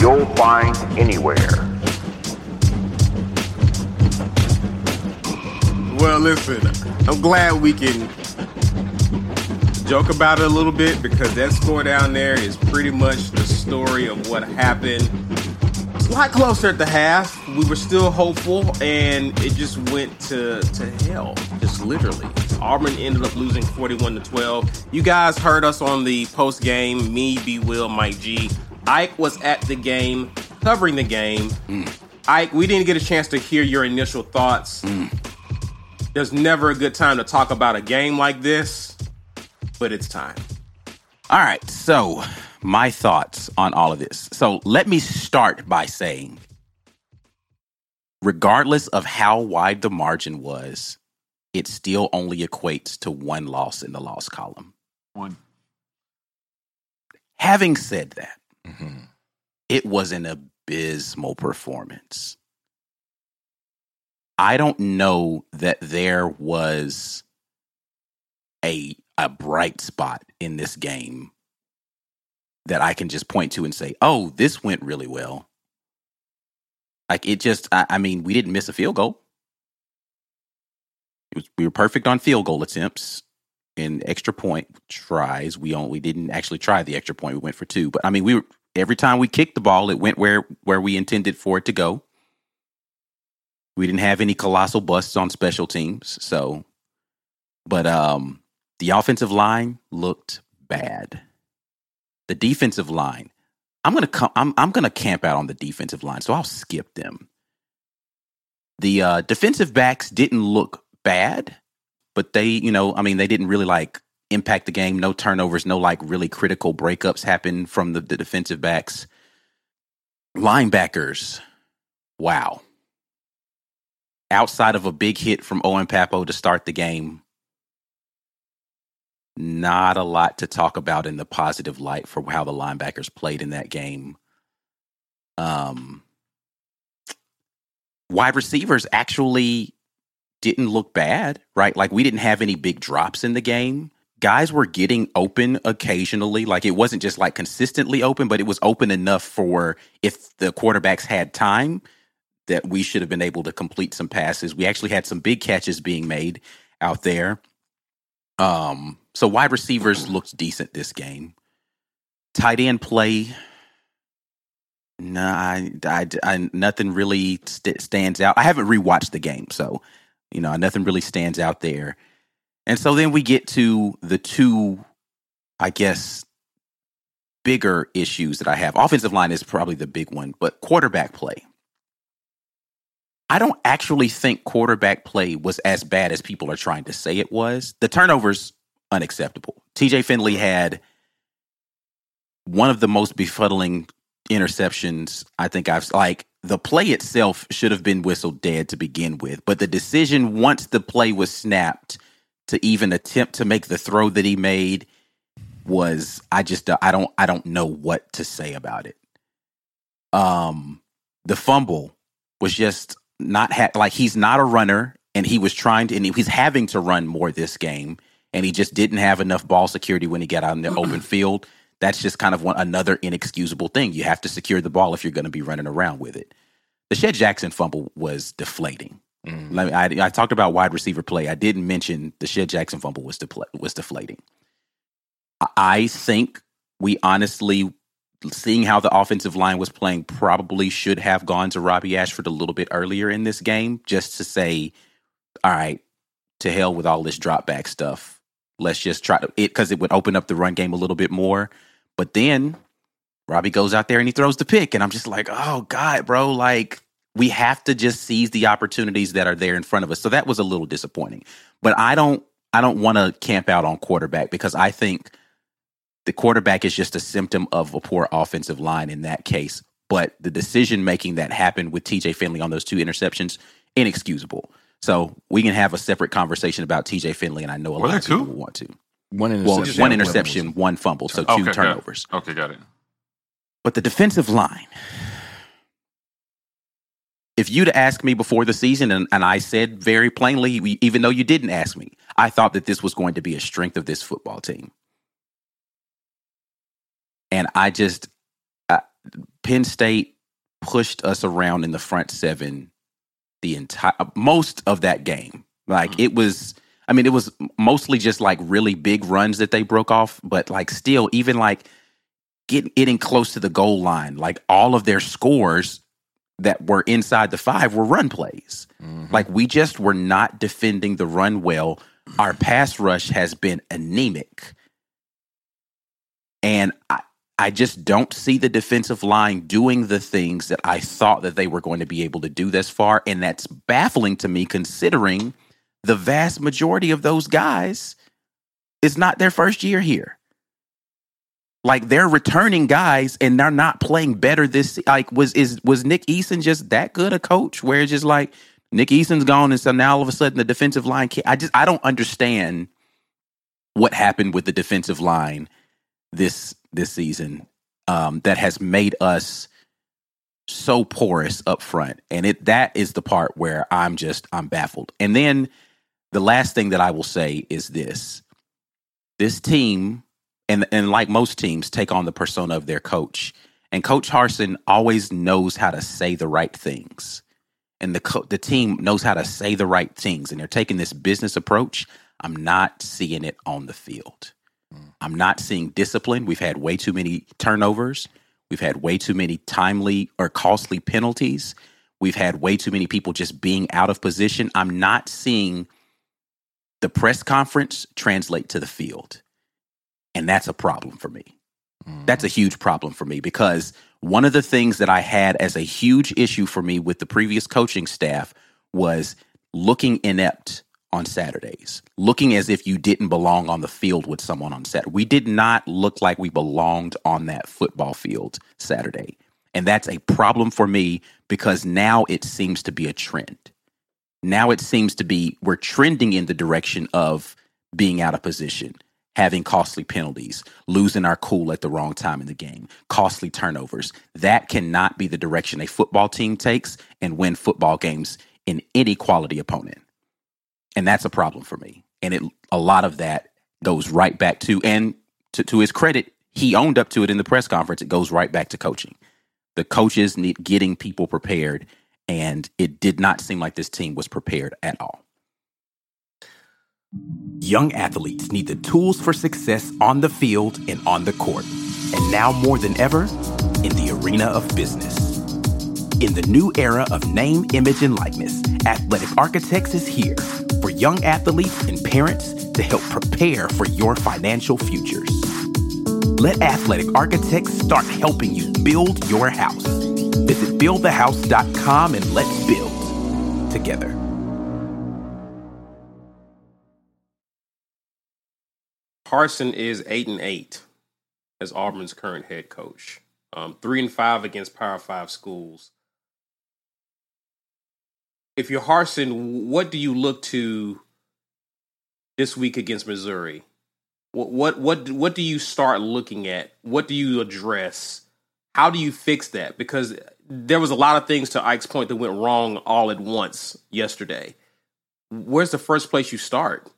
you'll find anywhere. Well, listen, I'm glad we can joke about it a little bit because that score down there is pretty much the story of what happened. It's a lot closer at the half. We were still hopeful, and it just went to, to hell, just literally. Auburn ended up losing 41 to 12. You guys heard us on the post game. Me, B. Will, Mike G. Ike was at the game, covering the game. Mm. Ike, we didn't get a chance to hear your initial thoughts. Mm. There's never a good time to talk about a game like this, but it's time. All right, so my thoughts on all of this. So let me start by saying, regardless of how wide the margin was, it still only equates to one loss in the loss column. One. Having said that, Mm-hmm. it was an abysmal performance. I don't know that there was a a bright spot in this game that I can just point to and say, "Oh, this went really well." Like it just I, I mean, we didn't miss a field goal. Was, we were perfect on field goal attempts and extra point tries. We only didn't actually try the extra point. We went for two, but I mean, we were every time we kicked the ball, it went where where we intended for it to go. We didn't have any colossal busts on special teams, so but um the offensive line looked bad. The defensive line, I'm gonna come. I'm I'm gonna camp out on the defensive line, so I'll skip them. The uh, defensive backs didn't look bad, but they, you know, I mean, they didn't really like impact the game. No turnovers, no like really critical breakups happen from the, the defensive backs. Linebackers, wow. Outside of a big hit from Owen Pappoe to start the game, not a lot to talk about in the positive light for how the linebackers played in that game. Um, wide receivers actually didn't look bad, right? Like we didn't have any big drops in the game. Guys were getting open occasionally. Like it wasn't just like consistently open, but it was open enough for if the quarterbacks had time that we should have been able to complete some passes. We actually had some big catches being made out there. Um, so wide receivers looked decent this game. Tight end play, nah, I, I, I- nothing really st- stands out. I haven't rewatched the game, so you know, nothing really stands out there. And so then we get to the two, I guess, bigger issues that I have. Offensive line is probably the big one, but quarterback play. I don't actually think quarterback play was as bad as people are trying to say it was. The turnovers unacceptable. TJ Finley had one of the most befuddling interceptions I think I've like the play itself should have been whistled dead to begin with, but the decision once the play was snapped to even attempt to make the throw that he made was I just I don't I don't know what to say about it. Um the fumble was just not ha- like he's not a runner and he was trying to and he's having to run more this game and he just didn't have enough ball security when he got out in the open field. That's just kind of one another inexcusable thing. You have to secure the ball if you're going to be running around with it. The Shed Jackson fumble was deflating. Mm-hmm. Let me, I, I talked about wide receiver play. I didn't mention the Shed Jackson fumble was defla- was deflating. I- I think we honestly, seeing how the offensive line was playing, probably should have gone to Robbie Ashford a little bit earlier in this game, just to say, all right, to hell with all this drop back stuff. Let's just try to it because it would open up the run game a little bit more. But then Robbie goes out there and he throws the pick, and I'm just like, oh God, bro, like we have to just seize the opportunities that are there in front of us. So that was a little disappointing. But I don't I don't want to camp out on quarterback because I think the quarterback is just a symptom of a poor offensive line in that case. but the decision making that happened with TJ Finley on those two interceptions, inexcusable. So we can have a separate conversation about TJ Finley, and I know a Were lot of people two? want to. One Well, interception. one interception, one fumble, so two Okay, got turnovers. Okay, got it. But the defensive line, if you'd asked me before the season, and, and I said very plainly, we- even though you didn't ask me, I thought that this was going to be a strength of this football team. And I just, uh, Penn State pushed us around in the front seven the entire, most of that game. Like it was, I mean, it was mostly just like really big runs that they broke off, but like still, even like getting getting close to the goal line, like all of their scores that were inside the five were run plays. Mm-hmm. Like we just were not defending the run well. Our pass rush has been anemic. And I, I just don't see the defensive line doing the things that I thought that they were going to be able to do this far. And that's baffling to me considering the vast majority of those guys is not their first year here. Like they're returning guys and they're not playing better this like was is was Nick Eason just that good a coach where it's just like Nick Eason's gone and so now all of a sudden the defensive line can't, I just I don't understand what happened with the defensive line this this season um, that has made us so porous up front and it that is the part where I'm just I'm baffled. And then the last thing that I will say is this. This team and and like most teams take on the persona of their coach. And coach Harsin always knows how to say the right things. And the co- the team knows how to say the right things and they're taking this business approach. I'm not seeing it on the field. Mm. I'm not seeing discipline. We've had way too many turnovers. We've had way too many timely or costly penalties. We've had way too many people just being out of position. I'm not seeing the press conference translate to the field. And that's a problem for me. That's a mm-hmm. huge problem for me because one of the things that I had as a huge issue for me with the previous coaching staff was looking inept on Saturdays, looking as if you didn't belong on the field with someone on Saturday. We did not look like we belonged on that football field Saturday. And that's a problem for me because now it seems to be a trend. Now it seems to be we're trending in the direction of being out of position, having costly penalties, losing our cool at the wrong time in the game, costly turnovers. That cannot be the direction a football team takes and win football games in any quality opponent. And that's a problem for me. And it a lot of that goes right back to and to, to his credit, he owned up to it in the press conference. It goes right back to coaching. The coaches need getting people prepared, and it did not seem like this team was prepared at all. Young athletes need the tools for success on the field and on the court. And now more than ever, in the arena of business. In the new era of name, image, and likeness, Athletic Architects is here for young athletes and parents to help prepare for your financial futures. Let Athletic Architects start helping you build your house. Visit buildthehouse.com and let's build together. Harsin is eight and eight as Auburn's current head coach. Um, three and five against Power Five schools. If you're Harsin, what do you look to this week against Missouri? What what what what do you start looking at? What do you address? How do you fix that? Because there was a lot of things to Ike's point that went wrong all at once yesterday. Where's the first place you start?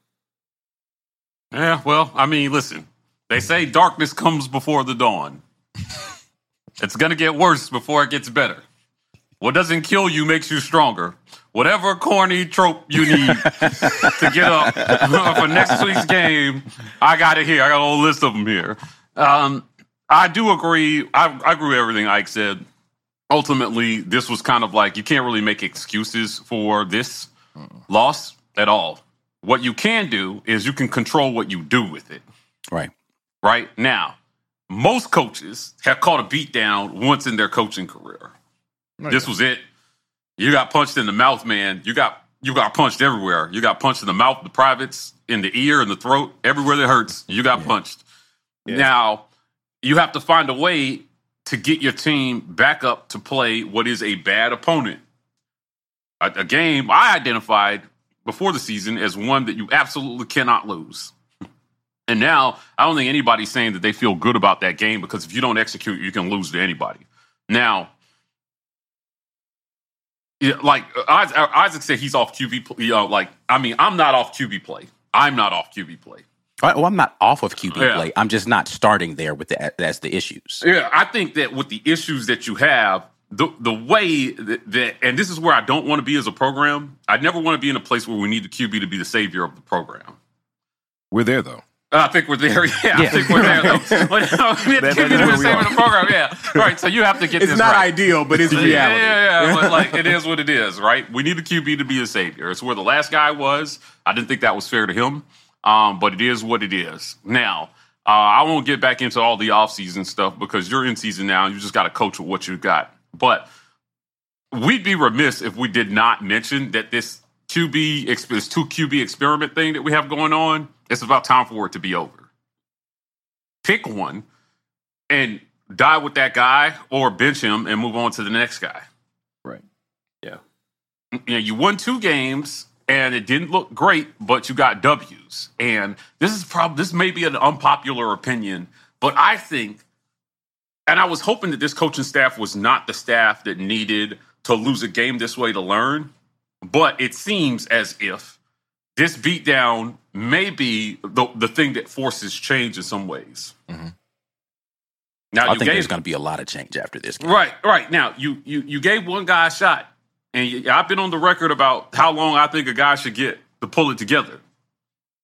Yeah, well, I mean, listen, they say darkness comes before the dawn. it's going to get worse before it gets better. What doesn't kill you makes you stronger. Whatever corny trope you need to get up for next week's game, I got it here. I got a whole list of them here. Um, I do agree. I, I agree with everything Ike said. Ultimately, this was kind of like you can't really make excuses for this loss at all. What you can do is you can control what you do with it. Right. Right now, most coaches have caught a beatdown once in their coaching career. Oh, this was it. You got punched in the mouth, man. You got you got punched everywhere. You got punched in the mouth, the privates, in the ear, in the throat, everywhere that hurts. You got punched. Now you have to find a way to get your team back up to play what is a bad opponent. A, a game I identified before the season as one that you absolutely cannot lose. And now I don't think anybody's saying that they feel good about that game because if you don't execute, you can lose to anybody. Now, like uh, Isaac, uh, said, he's off QB. You know, like I mean, I'm not off QB play. I'm not off QB play. Well, well, I'm not off of QB Yeah. play. I'm just not starting there with the that's the issues. Yeah, I think that with the issues that you have, the the way that, that and this is where I don't want to be as a program. I never want to be in a place where we need the QB to be the savior of the program. We're there though. I think we're there. Yeah, I think we're there. though. But, uh, we have to that's keep the we same the program. Yeah, right. So you have to get It's this not right. ideal, but it's Yeah, reality. yeah, yeah. But like it is what it is, right? We need the QB to be a savior. It's where the last guy was. I didn't think that was fair to him. Um, but it is what it is. Now, uh, I won't get back into all the offseason stuff because you're in season now and you just got to coach with what you got. But we'd be remiss if we did not mention that this QB, this two QB experiment thing that we have going on, it's about time for it to be over. Pick one and die with that guy or bench him and move on to the next guy. Right. Yeah. You know, you won two games and it didn't look great, but you got W's. And this is probably this may be an unpopular opinion, but I think and I was hoping that this coaching staff was not the staff that needed to lose a game this way to learn, but it seems as if this beatdown may be the, the thing that forces change in some ways. Mm-hmm. Now I you think gave there's going to be a lot of change after this game. Right, right. Now you you you gave one guy a shot, and I've been on the record about how long I think a guy should get to pull it together.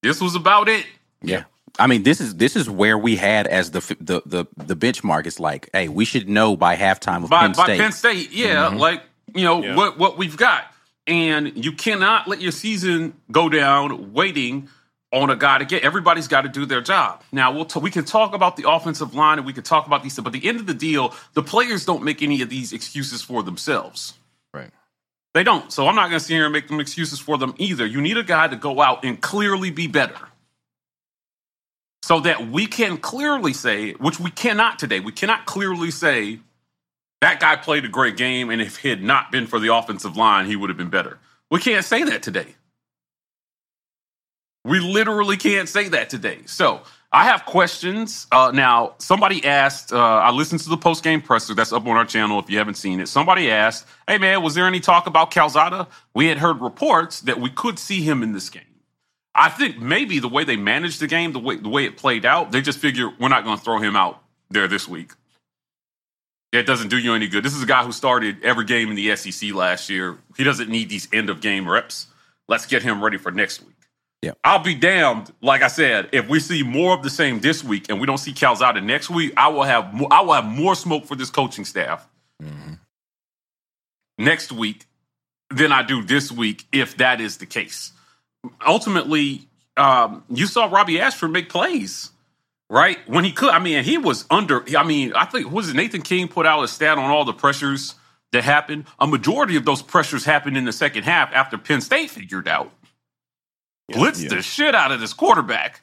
This was about it. Yeah. I mean, this is this is where we had as the the the the benchmark. It's like, hey, we should know by halftime of by Penn by State. Penn State. Yeah, mm-hmm. like you know Yeah. what what we've got, and you cannot let your season go down waiting on a guy to get. Everybody's got to do their job. Now we'll t- we can talk about the offensive line and we can talk about these, but at the end of the deal, the players don't make any of these excuses for themselves. They don't. So I'm not going to sit here and make them excuses for them either. You need a guy to go out and clearly be better. So that we can clearly say, which we cannot today, we cannot clearly say that guy played a great game, and if it had not been for the offensive line, he would have been better. We can't say that today. We literally can't say that today. So I have questions. Uh, now, somebody asked, uh, I listened to the post game presser that's up on our channel if you haven't seen it. Somebody asked, hey man, was there any talk about Calzada? We had heard reports that we could see him in this game. I think maybe the way they managed the game, the way the way it played out, they just figure we're not going to throw him out there this week. It doesn't do you any good. This is a guy who started every game in the SEC last year. He doesn't need these end of game reps. Let's get him ready for next week. Yeah. I'll be damned. Like I said, if we see more of the same this week and we don't see Calzada next week, I will have more, I will have more smoke for this coaching staff next week than I do this week if that is the case. Ultimately, um, you saw Robbie Ashford make plays, right? When he could. I mean, he was under. I mean, I think was it Nathan King put out a stat on all the pressures that happened. A majority of those pressures happened in the second half after Penn State figured out blitzed yeah. the shit out of this quarterback.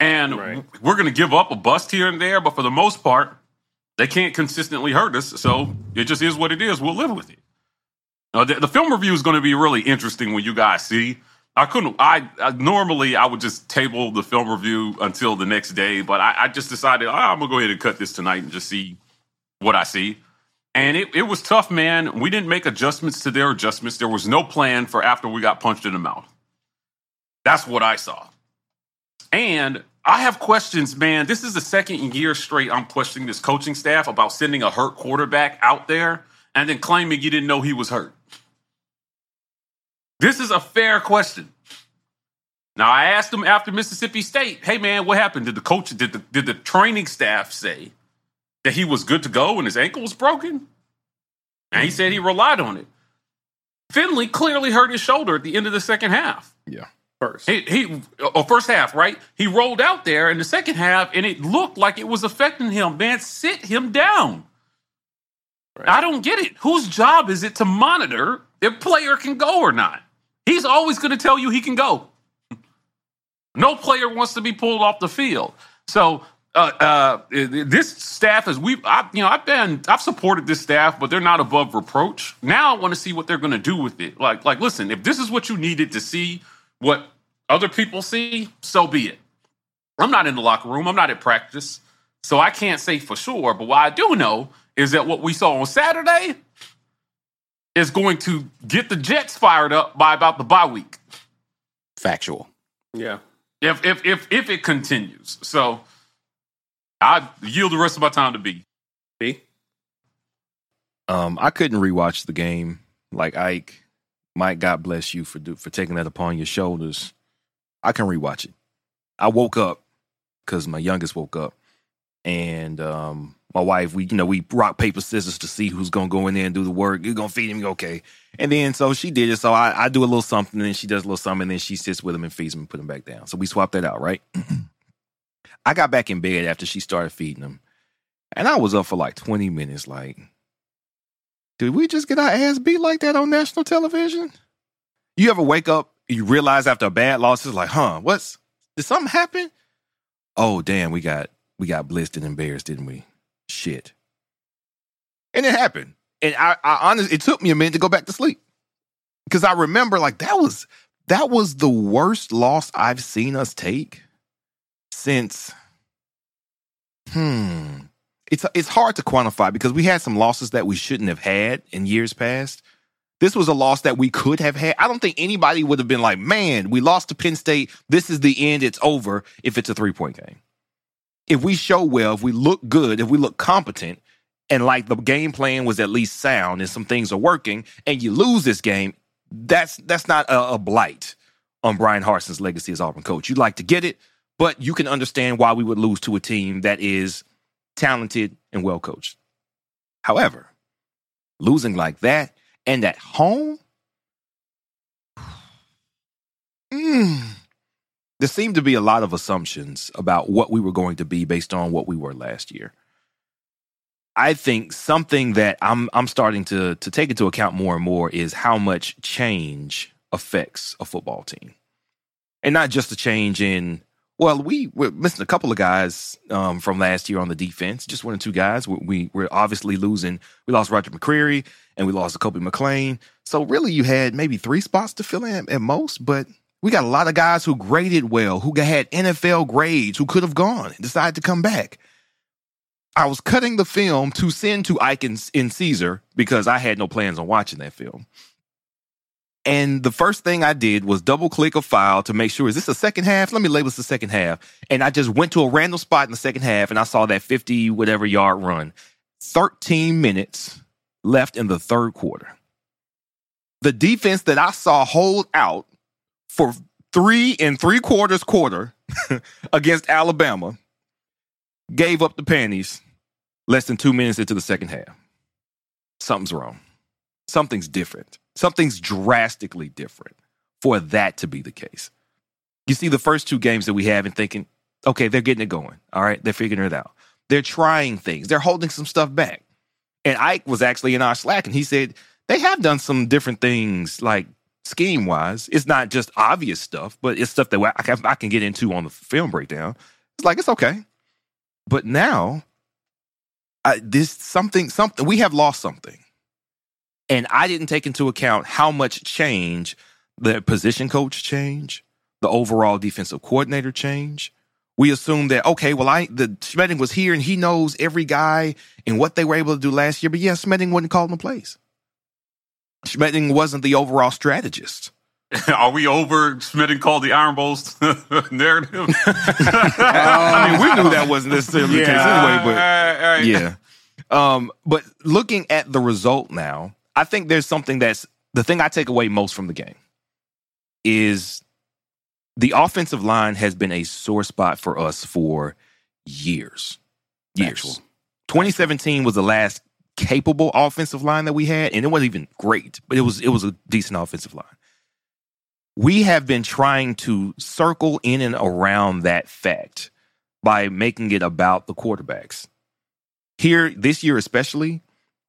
And Right. we're going to give up a bust here and there, but for the most part, they can't consistently hurt us. So it just is what it is. We'll live with it. Now, the, the film review is going to be really interesting when you guys see. I couldn't. I, I normally I would just table the film review until the next day, but I, I just decided "Ah, I'm gonna go ahead and cut this tonight and just see what I see. And it, it was tough, man. We didn't make adjustments to their adjustments. There was no plan for after we got punched in the mouth. That's what I saw. And I have questions, man. This is the second year straight I'm questioning this coaching staff about sending a hurt quarterback out there and then claiming you didn't know he was hurt. This is a fair question. Now I asked him after Mississippi State, "Hey man, what happened? Did the coach did the did the training staff say that he was good to go when his ankle was broken?" And he said he relied on it. Finley clearly hurt his shoulder at the end of the second half. Yeah. First. He, he oh, first half, right? He rolled out there in the second half, and it looked like it was affecting him. Man, sit him down. Right. I don't get it. Whose job is it to monitor if player can go or not? He's always going to tell you he can go. No player wants to be pulled off the field. So uh, uh, this staff is we, I, you know, I've been, I've supported this staff, but they're not above reproach. Now I want to see what they're going to do with it. Like, like, listen, if this is what you needed to see, what other people see, so be it. I'm not in the locker room. I'm not at practice, so I can't say for sure. But what I do know is that what we saw on Saturday is going to get the Jets fired up by about the bye week. Factual. Yeah. If if if if it continues, so I yield the rest of my time to B. B. Um, I couldn't rewatch the game like Ike. Mike, God bless you for do, for taking that upon your shoulders. I can rewatch it. I woke up because my youngest woke up, and um, my wife, we you know we rock paper scissors to see who's gonna go in there and do the work. You're gonna feed him, okay? And then so she did it. So I, I do a little something, and she does a little something, and then she sits with him and feeds him and put him back down. So we swapped that out, right? I got back in bed after she started feeding him, and I was up for like 20 minutes. Like, did we just get our ass beat like that on national television? You ever wake up, you realize after a bad loss, it's like, huh, what's did something happen? Oh damn, we got we got blitzed and embarrassed, didn't we? Shit. And it happened. And I, I honestly, it took me a minute to go back to sleep because I remember like that was that was the worst loss I've seen us take since. Hmm. It's it's hard to quantify because we had some losses that we shouldn't have had in years past. This was a loss that we could have had. I don't think anybody would have been like, "Man, we lost to Penn State. This is the end. It's over." If it's a three point game, if we show well, if we look good, if we look competent, and like the game plan was at least sound and some things are working, and you lose this game, that's that's not a, a blight on Bryan Harsin's legacy as Auburn coach. You'd like to get it, but you can understand why we would lose to a team that is talented and well coached. However, losing like that and at home, mm, there seemed to be a lot of assumptions about what we were going to be based on what we were last year. I think something that I'm I'm starting to to take into account more and more is how much change affects a football team, and not just a change in. Well, we we're missing a couple of guys um, from last year on the defense. Just one or two guys. We, we we're obviously losing. We lost Roger McCreary and we lost Koby McClain. So really, you had maybe three spots to fill in at most. But we got a lot of guys who graded well, who had NFL grades, who could have gone and decided to come back. I was cutting the film to send to Ike and, and Caesar because I had no plans on watching that film. And the first thing I did was double click a file to make sure, is this the second half? Let me label this the second half. And I just went to a random spot in the second half and I saw that 50 whatever yard run. 13 minutes left in the third quarter. The defense that I saw hold out for three and three quarters quarter against Alabama gave up the panties less than two minutes into the second half. Something's wrong. Something's different. Something's drastically different for that to be the case. You see, the first two games that we have and thinking, okay, they're getting it going. All right, they're figuring it out. They're trying things. They're holding some stuff back. And Ike was actually in our Slack and he said they have done some different things, like scheme wise. It's not just obvious stuff, but it's stuff that I can, I can get into on the film breakdown. It's like, it's okay. But now, I, this something, something, we have lost something. And I didn't take into account how much change the position coach change, the overall defensive coordinator change. We assumed that okay, well, I the Schmedding was here and he knows every guy and what they were able to do last year. But yeah, Schmedding wouldn't call them plays. Schmedding wasn't the overall strategist. Are we over Schmedding called the Iron Bowls narrative? I mean, we knew that wasn't necessarily the case anyway, but All right. yeah. Um, but looking at the result now, I think there's something that's the thing I take away most from the game is the offensive line has been a sore spot for us for years. Years. Factual. 2017 was the last capable offensive line that we had, and it wasn't even great, but it was it was a decent offensive line. We have been trying to circle in and around that fact by making it about the quarterbacks. Here, this year especially,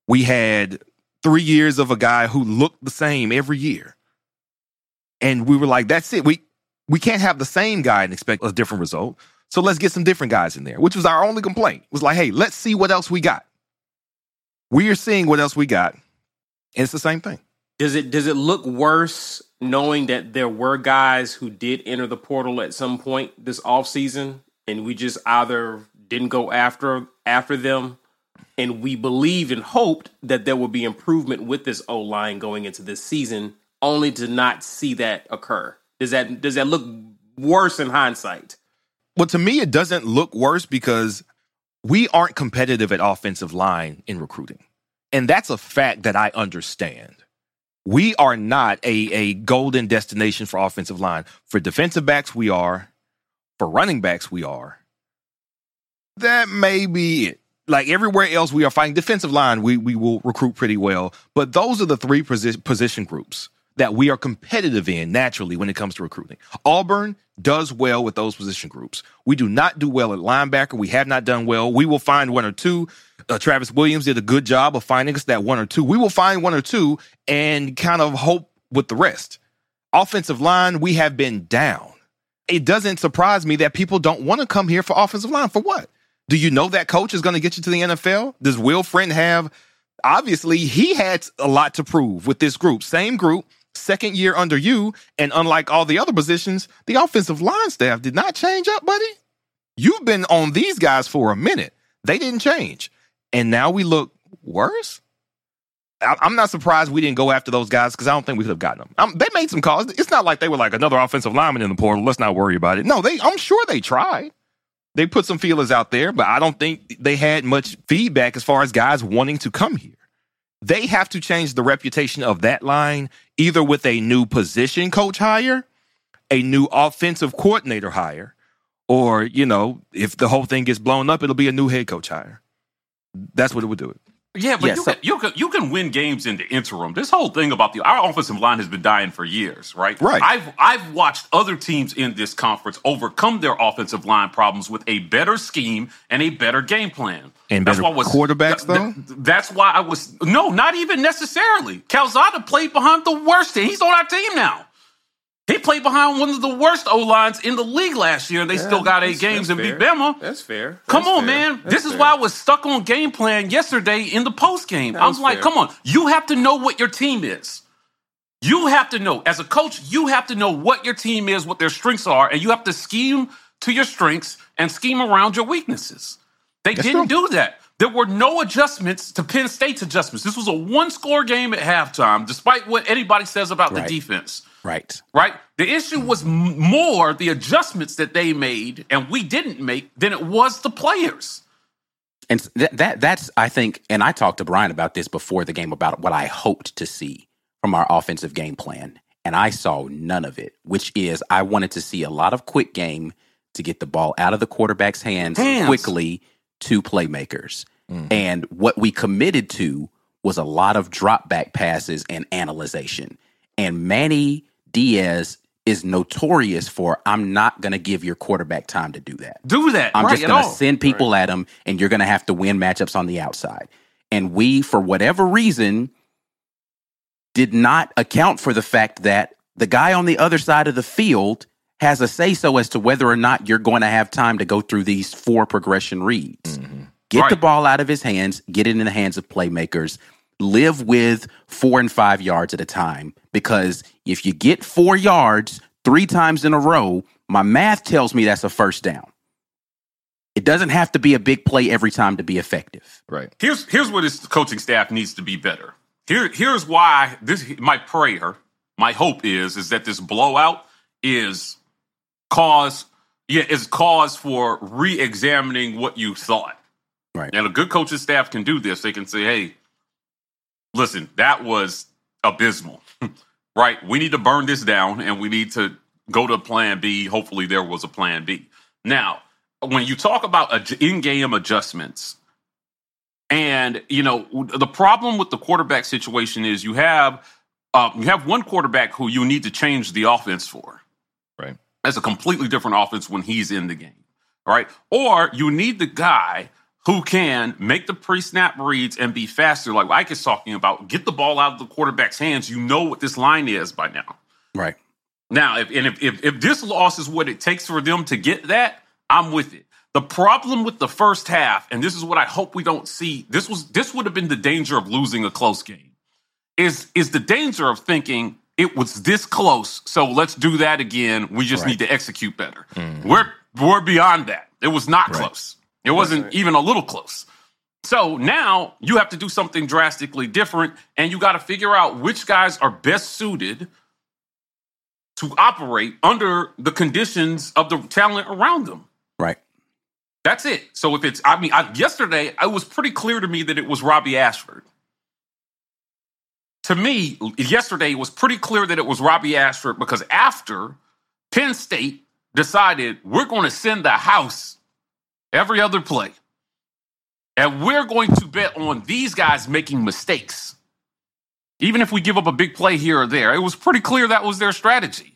we had three years of a guy who looked the same every year. And we were like, that's it. We we can't have the same guy and expect a different result. So let's get some different guys in there, which was our only complaint. It was like, hey, let's see what else we got. We are seeing what else we got. And it's the same thing. Does it does it look worse knowing that there were guys who did enter the portal at some point this offseason and we just either didn't go after after them and we believed and hoped that there would be improvement with this O line going into this season, only to not see that occur. Does that does that look worse in hindsight? Well, to me, it doesn't look worse because we aren't competitive at offensive line in recruiting. And that's a fact that I understand. We are not a, a golden destination for offensive line. For defensive backs, we are. For running backs, we are. That may be it. Like everywhere else, we are fighting defensive line. We we will recruit pretty well, but those are the three posi- position groups that we are competitive in naturally when it comes to recruiting. Auburn does well with those position groups. We do not do well at linebacker. We have not done well. We will find one or two. Uh, Travis Williams did a good job of finding us that one or two. We will find one or two and kind of hope with the rest. Offensive line, we have been down. It doesn't surprise me that people don't want to come here for offensive line. For what? Do you know that coach is going to get you to the NFL? Does Will Friend have? Obviously, he had a lot to prove with this group. Same group, second year under you, and unlike all the other positions, the offensive line staff did not change up, buddy. You've been on these guys for a minute. They didn't change. And now we look worse? I'm not surprised we didn't go after those guys because I don't think we could have gotten them. Um, they made some calls. It's not like they were like another offensive lineman in the portal. Let's not worry about it. No, they. I'm sure they tried. They put some feelers out there, but I don't think they had much feedback as far as guys wanting to come here. They have to change the reputation of that line either with a new position coach hire, a new offensive coordinator hire, or, you know, if the whole thing gets blown up, it'll be a new head coach hire. That's what it would do. Yeah, but Yeah, you, so- can, you can you can win games in the interim. This whole thing about the our offensive line has been dying for years, right? Right. I've I've watched other teams in this conference overcome their offensive line problems with a better scheme and a better game plan. And that's better quarterbacks, th- th- that's why I was no, not even necessarily. Calzada played behind the worst and He's on our team now. He played behind one of the worst O lines in the league last year. and They still got eight games that's and beat. Bama. That's fair. Come That's on, fair. man. That's this is fair. why I was stuck on game plan yesterday in the post game. I was was like, fair. come on. You have to know what your team is. You have to know. As a coach, you have to know what your team is, what their strengths are, and you have to scheme to your strengths and scheme around your weaknesses. They didn't do that. There were no adjustments to Penn State's adjustments. This was a one score game at halftime, despite what anybody says about Right. the defense Right. right? The issue was m- more the adjustments that they made and we didn't make than it was the players. And that, that that's I think, and I talked to Brian about this before the game about what I hoped to see from our offensive game plan, and I saw none of it. Which is, I wanted to see a lot of quick game to get the ball out of the quarterback's hands, Hands. quickly to playmakers. Mm-hmm. And what we committed to was a lot of drop back passes and analyzation. And Manny Diaz is notorious for I'm not going to give your quarterback time to do that. Do that. I'm right, just going to send people at him, and you're going to have to win matchups on the outside. And we, for whatever reason, did not account for the fact that the guy on the other side of the field has a say so as to whether or not you're going to have time to go through these four progression reads. Mm-hmm. Get the ball out of his hands, get it in the hands of playmakers, live with four and five yards at a time. Because if you get four yards three times in a row, my math tells me that's a first down. It doesn't have to be a big play every time to be effective. Right. Here's here's what his coaching staff needs to be better. Here here's why this my prayer, my hope is is that this blowout is cause yeah is cause for re-examining what you thought. Right. And a good coaching staff can do this. They can say, "Hey, listen, that was abysmal. right? We need to burn this down and we need to go to plan B. Hopefully there was a plan B." Now, when you talk about in-game adjustments, and you know the problem with the quarterback situation is you have uh, you have one quarterback who you need to change the offense for. That's a completely different offense when he's in the game, right? Or you need the guy who can make the pre-snap reads and be faster, like Ike is talking about. Get the ball out of the quarterback's hands. You know what this line is by now. Right. Now, if and if, if if this loss is what it takes for them to get that, I'm with it. The problem with the first half, and this is what I hope we don't see, this was this would have been the danger of losing a close game. Is is the danger of thinking it was this close, so let's do that again. We just need to execute better. Mm-hmm. We're we're beyond that. It was not close. It wasn't even a little close. So now you have to do something drastically different, and you got to figure out which guys are best suited to operate under the conditions of the talent around them. Right. That's it. So if it's, I mean, I, yesterday it was pretty clear to me that it was Robbie Ashford. To me, yesterday was pretty clear that it was Robbie Ashford because after Penn State decided we're going to send the house every other play, and we're going to bet on these guys making mistakes. Even if we give up a big play here or there, it was pretty clear that was their strategy.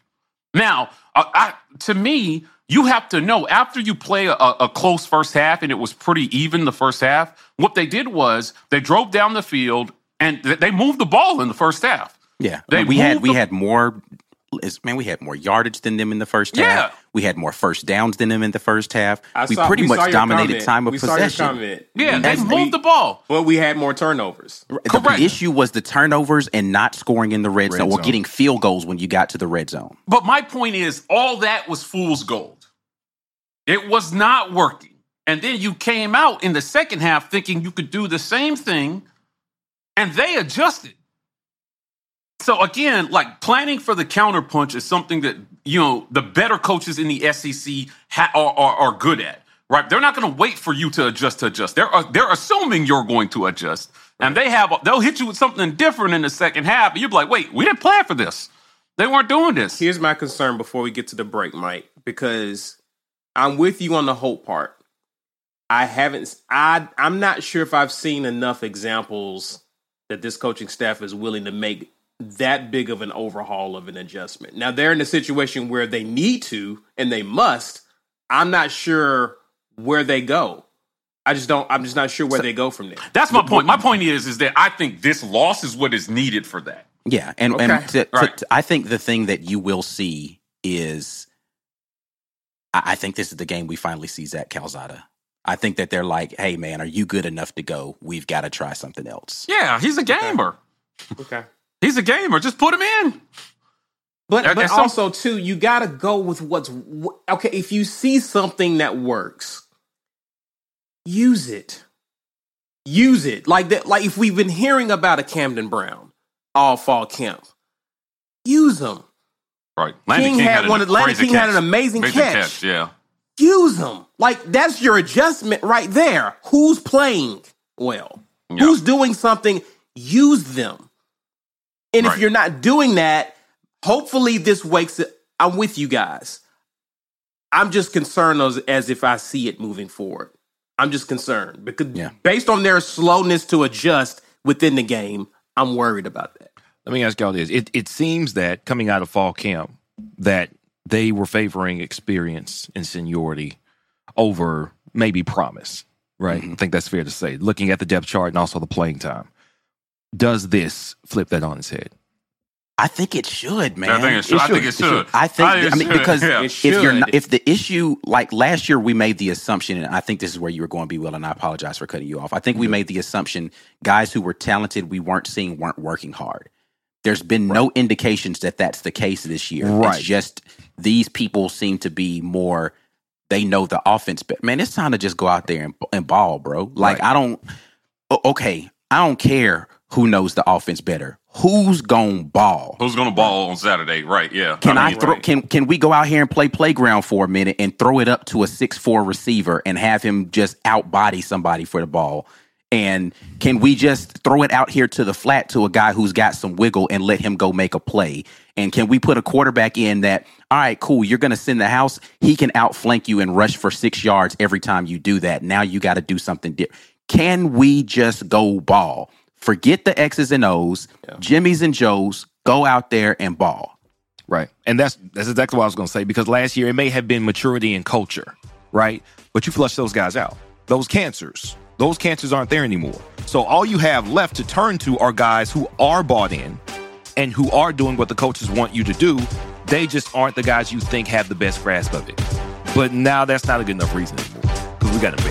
Now, uh, I, to me, you have to know after you play a, a close first half and it was pretty even the first half, what they did was they drove down the field and th- they moved the ball in the first half. Yeah, They we had moved we the- had more. Man, we had more yardage than them in the first Yeah. half. We had more first downs than them in the first half. I we saw- pretty we much your dominated comment. time of we Saw your possession. comment. Yeah, We- they we- moved the ball. But we had more turnovers. The- Correct. The issue was the turnovers and not scoring in the red, Red zone or getting field goals when you got to the red zone. But my point is, all that was fool's gold. It was not working. And then you came out in the second half thinking you could do the same thing, and they adjusted. So again, like planning for the counterpunch is something that you know the better coaches in the SEC ha- are, are are good at. Right? They're not going to wait for you to adjust to adjust. They're uh, they're assuming you're going to adjust, and they have they'll hit you with something different in the second half, and you'll be like, "Wait, we didn't plan for this. They weren't doing this." Here's my concern before we get to the break, Mike, because I'm with you on the hope part. I haven't. I I'm not sure if I've seen enough examples that this coaching staff is willing to make that big of an overhaul of an adjustment. Now they're in a situation where they need to and they must. I'm not sure where they go. I just don't. I'm just not sure where they go from there. That's my point. My point is, is that I think this loss is what is needed for that. Yeah, and, Okay. and to, to- Right. to- I think the thing that you will see is, I, I think this is the game we finally see Zach Calzada. I think that they're like, "Hey, man, are you good enough to go? We've got to try something else." Yeah, he's a gamer. Okay. He's a gamer. Just put him in. But, but some- also too, you got to go with what's wh- okay. If you see something that works, use it. Use it like that. Like if we've been hearing about a Camden Brown all fall camp, use them. Right. Landen King had a one- Landen crazy King had an amazing Amazing catch. Yeah. Use them. Like that's your adjustment right there. Who's playing well? Who's doing something? Use them. And if you're not doing that, hopefully this wakes it. I'm with you guys. I'm just concerned as, as if I see it moving forward. I'm just concerned because Yeah. based on their slowness to adjust within the game, I'm worried about that. Let me ask y'all this. It it seems that coming out of fall camp that they were favoring experience and seniority over maybe promise. Right? Mm-hmm. I think that's fair to say. Looking at the depth chart and also the playing time. Does this flip that on its head? I think it should, man. I think it should. I think it should. I think. I I, mean, because yeah. If you're not, if the issue like last year, we made the assumption, and I think this is where you were going to be, Will, and I apologize for cutting you off. I think we made the assumption guys who were talented, we weren't seeing, weren't working hard. There's been no indications that that's the case this year. Right. It's just these people seem to be more. They know the offense, but man, it's time to just go out there and, and ball, bro. Like Right. I don't. Okay, I don't care who knows the offense better. Who's gonna ball? Who's to ball on Saturday? Right. Yeah. Can I, mean, throw? right. Can can we go out here and play playground for a minute and throw it up to a six four receiver and have him just outbody somebody for the ball? And can we just throw it out here to the flat to a guy who's got some wiggle and let him go make a play? And can we put a quarterback in that? All right, cool. You're going to send the house. He can outflank you and rush for six yards every time you do that. Now you got to do something different. Can we just go ball? Forget the X's and O's, Jimmy's and Joe's. Go out there and ball. Right. And that's that's exactly what I was going to say because last year it may have been maturity and culture, right? But you flush those guys out. Those cancers, those cancers aren't there anymore. So all you have left to turn to are guys who are bought in and who are doing what the coaches want you to do. They just aren't the guys you think have the best grasp of it. But now that's not a good enough reason anymore because we got to